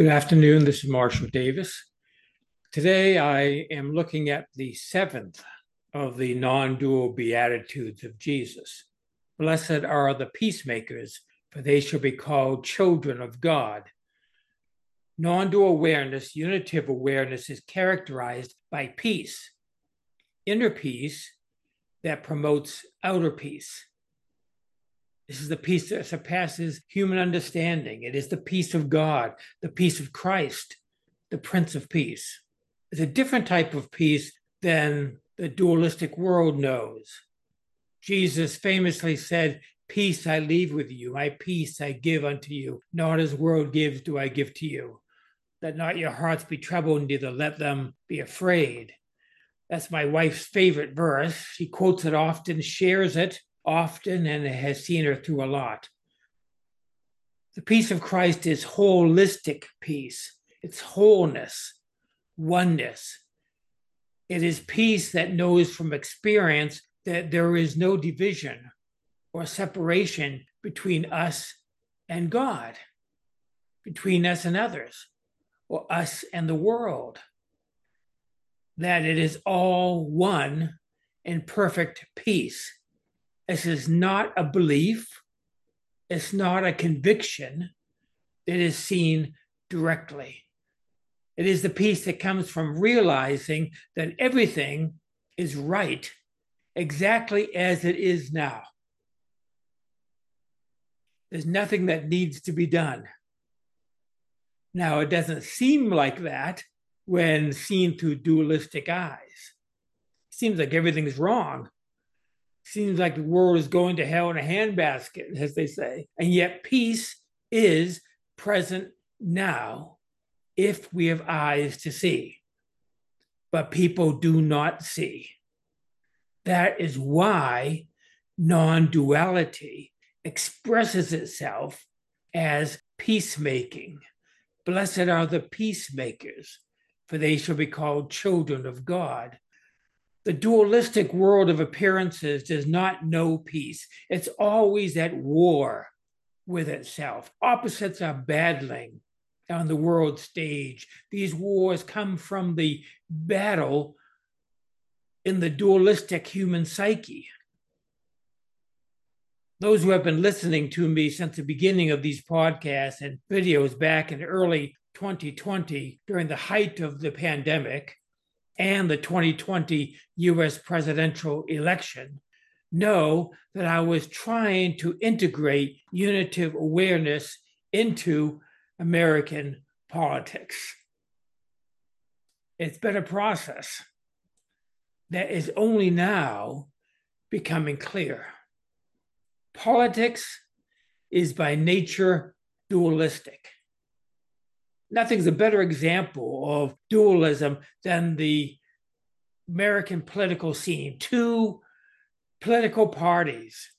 Good afternoon. This is Marshall Davis. Today I am looking at the seventh of the non dual Beatitudes of Jesus. Blessed are the peacemakers, for they shall be called children of God. Non dual awareness, unitive awareness, is characterized by peace, inner peace that promotes outer peace. This is the peace that surpasses human understanding. It is the peace of God, the peace of Christ, the Prince of Peace. It's a different type of peace than the dualistic world knows. Jesus famously said, Peace I leave with you, my peace I give unto you. Not as the world gives do I give to you. Let not your hearts be troubled, neither let them be afraid. That's my wife's favorite verse. She quotes it often, shares it, often and has seen her through a lot. The peace of Christ is holistic peace, it's wholeness, oneness. It is peace that knows from experience that there is no division or separation between us and God, between us and others, or us and the world. That it is all one in perfect peace this is not a belief, it's not a conviction It is seen directly. It is the peace that comes from realizing that everything is right exactly as it is now. There's nothing that needs to be done. Now, it doesn't seem like that when seen through dualistic eyes. It seems like everything's wrong seems like the world is going to hell in a handbasket, as they say. And yet, peace is present now if we have eyes to see. But people do not see. That is why non duality expresses itself as peacemaking. Blessed are the peacemakers, for they shall be called children of God the dualistic world of appearances does not know peace. It's always at war with itself. Opposites are battling on the world stage. These wars come from the battle in the dualistic human psyche. Those who have been listening to me since the beginning of these podcasts and videos back in early 2020 during the height of the pandemic and the 2020 US presidential election know that I was trying to integrate unitive awareness into American politics. It's been a process that is only now becoming clear. Politics is by nature dualistic nothing's a better example of dualism than the American political scene. Two political parties,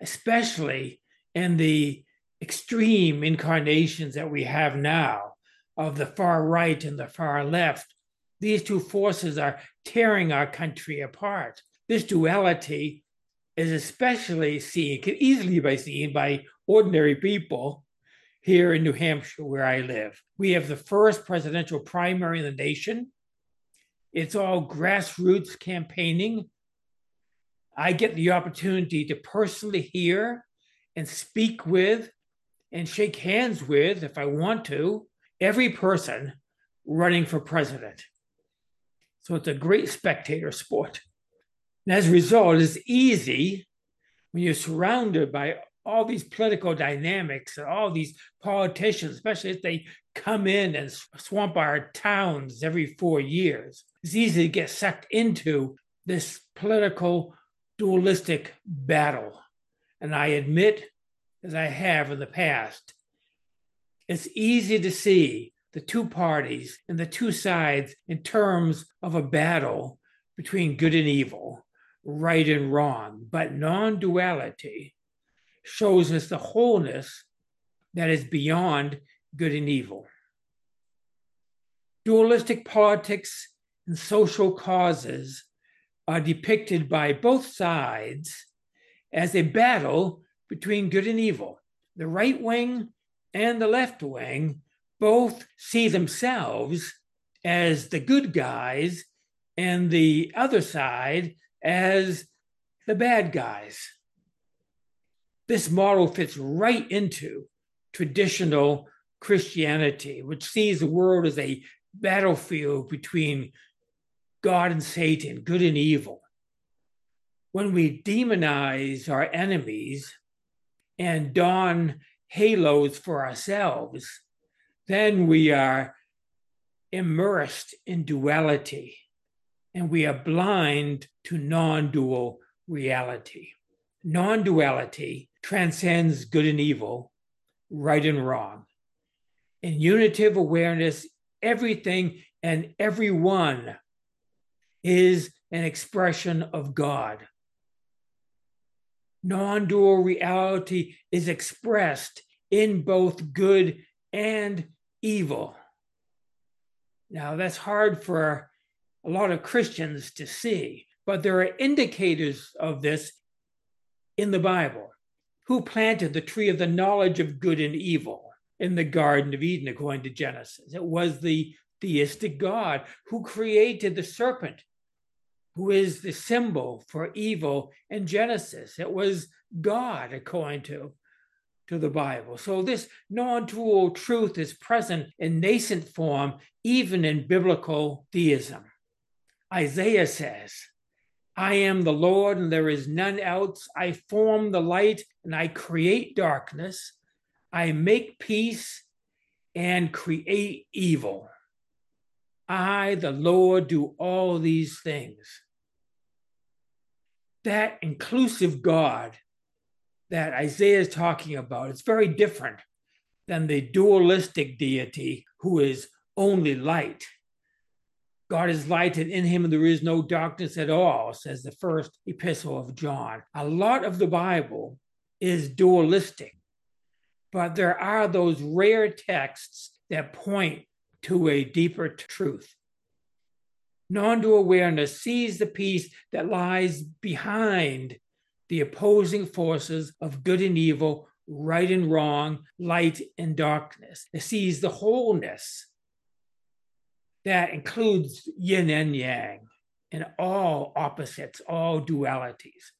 especially in the extreme incarnations that we have now of the far right and the far left, these two forces are tearing our country apart. This duality is especially seen, can easily be seen by ordinary people here in New Hampshire, where I live. We have the first presidential primary in the nation. It's all grassroots campaigning. I get the opportunity to personally hear and speak with and shake hands with, if I want to, every person running for president. So it's a great spectator sport. And as a result, it's easy when you're surrounded by all these political dynamics and all these politicians, especially if they come in and swamp our towns every four years. It's easy to get sucked into this political dualistic battle. and I admit, as I have in the past, it's easy to see the two parties and the two sides in terms of a battle between good and evil, right and wrong. But non duality shows us the wholeness that is beyond good and evil. Dualistic politics and social causes are depicted by both sides as a battle between good and evil. The right wing and the left wing both see themselves as the good guys and the other side as the bad guys. This model fits right into traditional Christianity, which sees the world as a battlefield between God and Satan, good and evil. When we demonize our enemies and don halos for ourselves, then we are immersed in duality and we are blind to non dual reality. Non duality transcends good and evil, right and wrong. In unitive awareness, everything and everyone is an expression of God. Non dual reality is expressed in both good and evil. Now, that's hard for a lot of Christians to see, but there are indicators of this in the Bible. Who planted the tree of the knowledge of good and evil in the Garden of Eden, according to Genesis? It was the theistic God who created the serpent who is the symbol for evil in Genesis. It was God, according to, to the Bible. So this non-dual truth is present in nascent form, even in biblical theism. Isaiah says, I am the Lord and there is none else. I form the light and I create darkness. I make peace and create evil. I, the Lord, do all these things that inclusive God that Isaiah is talking about is very different than the dualistic deity who is only light. God is light, and in him there is no darkness at all, says the first epistle of John. A lot of the Bible is dualistic, but there are those rare texts that point to a deeper truth. Non dual awareness sees the peace that lies behind the opposing forces of good and evil, right and wrong, light and darkness. It sees the wholeness that includes yin and yang and all opposites, all dualities.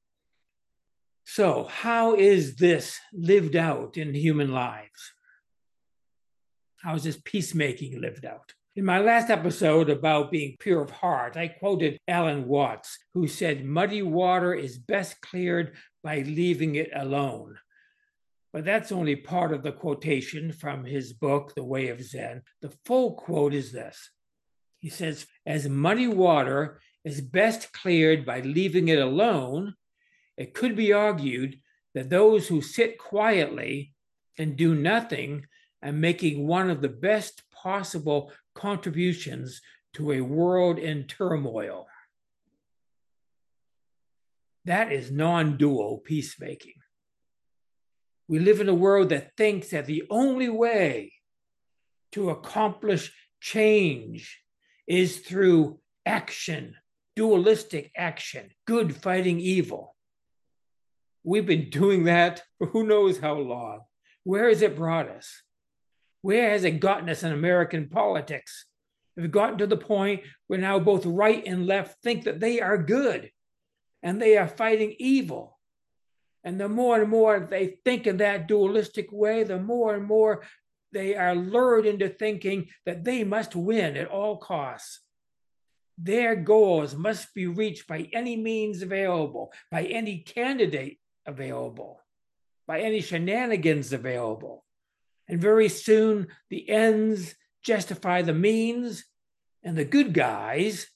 So, how is this lived out in human lives? How is this peacemaking lived out? In my last episode about being pure of heart, I quoted Alan Watts, who said, Muddy water is best cleared by leaving it alone. But that's only part of the quotation from his book, The Way of Zen. The full quote is this He says, As muddy water is best cleared by leaving it alone, it could be argued that those who sit quietly and do nothing are making one of the best possible contributions to a world in turmoil. That is non dual peacemaking. We live in a world that thinks that the only way to accomplish change is through action, dualistic action, good fighting evil. We've been doing that for who knows how long. Where has it brought us? Where has it gotten us in American politics? We've gotten to the point where now both right and left think that they are good and they are fighting evil. And the more and more they think in that dualistic way, the more and more they are lured into thinking that they must win at all costs. Their goals must be reached by any means available, by any candidate available, by any shenanigans available. And very soon, the ends justify the means, and the good guys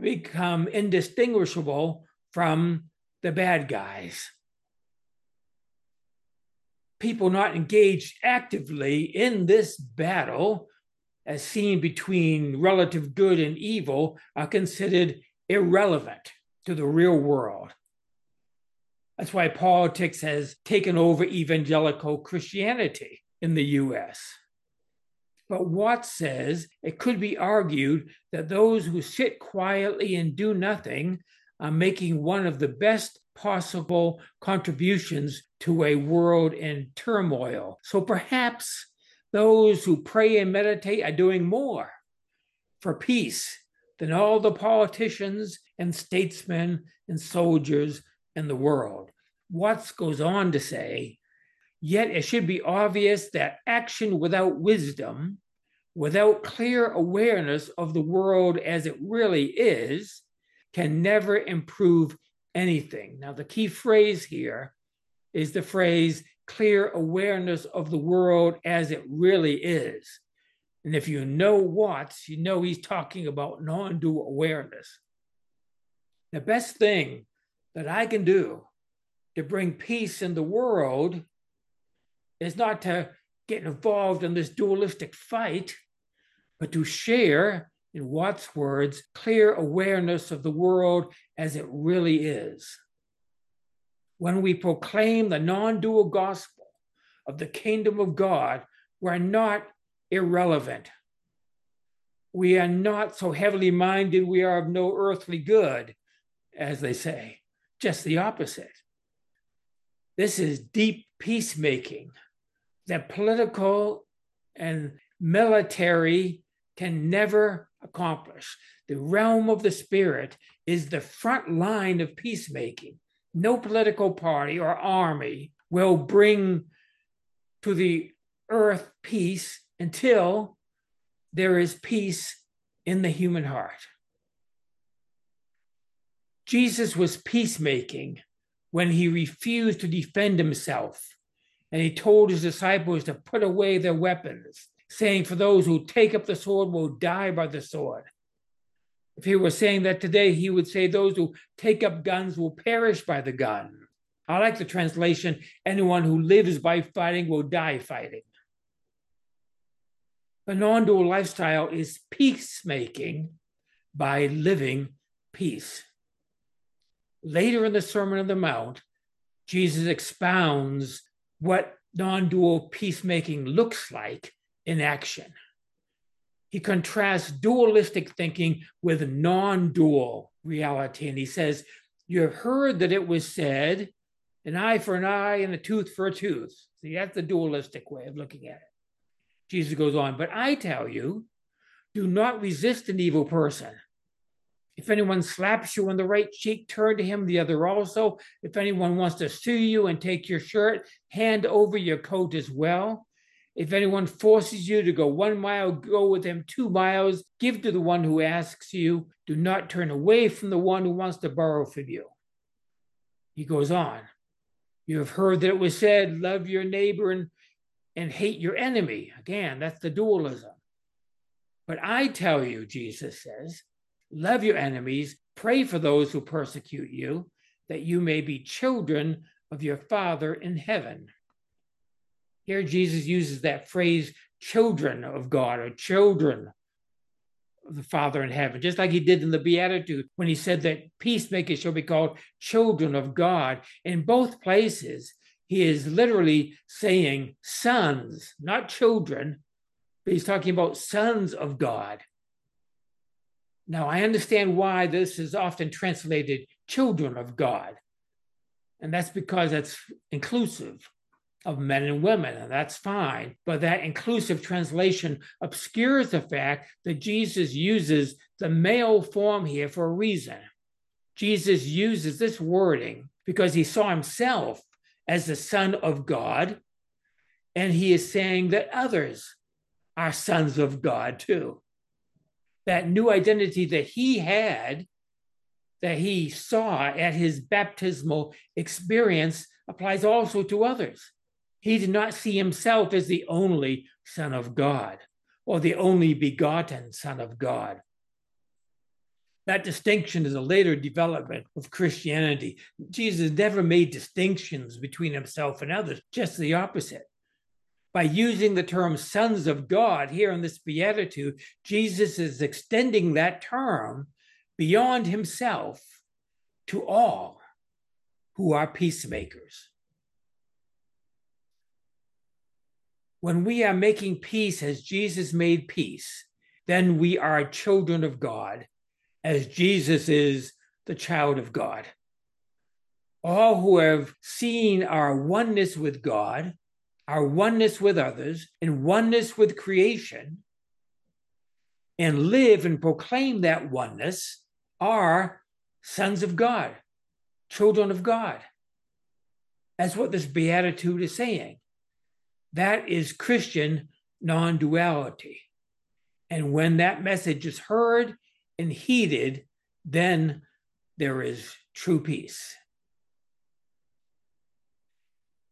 become indistinguishable from the bad guys. People not engaged actively in this battle, as seen between relative good and evil, are considered irrelevant to the real world. That's why politics has taken over evangelical Christianity in the US. But Watts says it could be argued that those who sit quietly and do nothing are making one of the best possible contributions to a world in turmoil. So perhaps those who pray and meditate are doing more for peace than all the politicians and statesmen and soldiers in the world. Watts goes on to say, yet it should be obvious that action without wisdom, without clear awareness of the world as it really is, can never improve anything. Now, the key phrase here is the phrase clear awareness of the world as it really is. And if you know Watts, you know he's talking about non dual awareness. The best thing that I can do to bring peace in the world is not to get involved in this dualistic fight, but to share, in Watts' words, clear awareness of the world as it really is. When we proclaim the non dual gospel of the kingdom of God, we're not irrelevant. We are not so heavily minded we are of no earthly good, as they say, just the opposite. This is deep peacemaking that political and military can never accomplish. The realm of the spirit is the front line of peacemaking. No political party or army will bring to the earth peace until there is peace in the human heart. Jesus was peacemaking when he refused to defend himself and he told his disciples to put away their weapons, saying, For those who take up the sword will die by the sword. If he were saying that today, he would say, Those who take up guns will perish by the gun. I like the translation anyone who lives by fighting will die fighting. The non dual lifestyle is peacemaking by living peace. Later in the Sermon on the Mount, Jesus expounds what non dual peacemaking looks like in action. He contrasts dualistic thinking with non dual reality. And he says, You have heard that it was said, an eye for an eye and a tooth for a tooth. See, that's the dualistic way of looking at it. Jesus goes on, But I tell you, do not resist an evil person. If anyone slaps you on the right cheek, turn to him the other also. If anyone wants to sue you and take your shirt, hand over your coat as well. If anyone forces you to go one mile, go with him two miles. Give to the one who asks you. Do not turn away from the one who wants to borrow from you. He goes on. You have heard that it was said, Love your neighbor and, and hate your enemy. Again, that's the dualism. But I tell you, Jesus says, love your enemies, pray for those who persecute you, that you may be children of your Father in heaven. Here, Jesus uses that phrase, children of God or children of the Father in heaven, just like he did in the Beatitude when he said that peacemakers shall be called children of God. In both places, he is literally saying sons, not children, but he's talking about sons of God. Now, I understand why this is often translated children of God. And that's because it's inclusive of men and women, and that's fine. But that inclusive translation obscures the fact that Jesus uses the male form here for a reason. Jesus uses this wording because he saw himself as the Son of God, and he is saying that others are sons of God too that new identity that he had, that he saw at his baptismal experience, applies also to others. He did not see himself as the only Son of God or the only begotten Son of God. That distinction is a later development of Christianity. Jesus never made distinctions between himself and others, just the opposite. By using the term sons of God here in this beatitude, Jesus is extending that term beyond himself to all who are peacemakers. When we are making peace as Jesus made peace, then we are children of God, as Jesus is the child of God. All who have seen our oneness with God, our oneness with others, and oneness with creation, and live and proclaim that oneness are sons of God, children of God. That's what this beatitude is saying. That is Christian non duality. And when that message is heard and heeded, then there is true peace.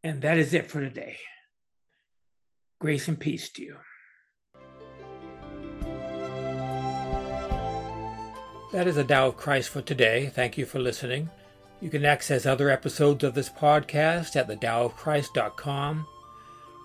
And that is it for today. Grace and peace to you. That is the Tao of Christ for today. Thank you for listening. You can access other episodes of this podcast at thedaoofchrist.com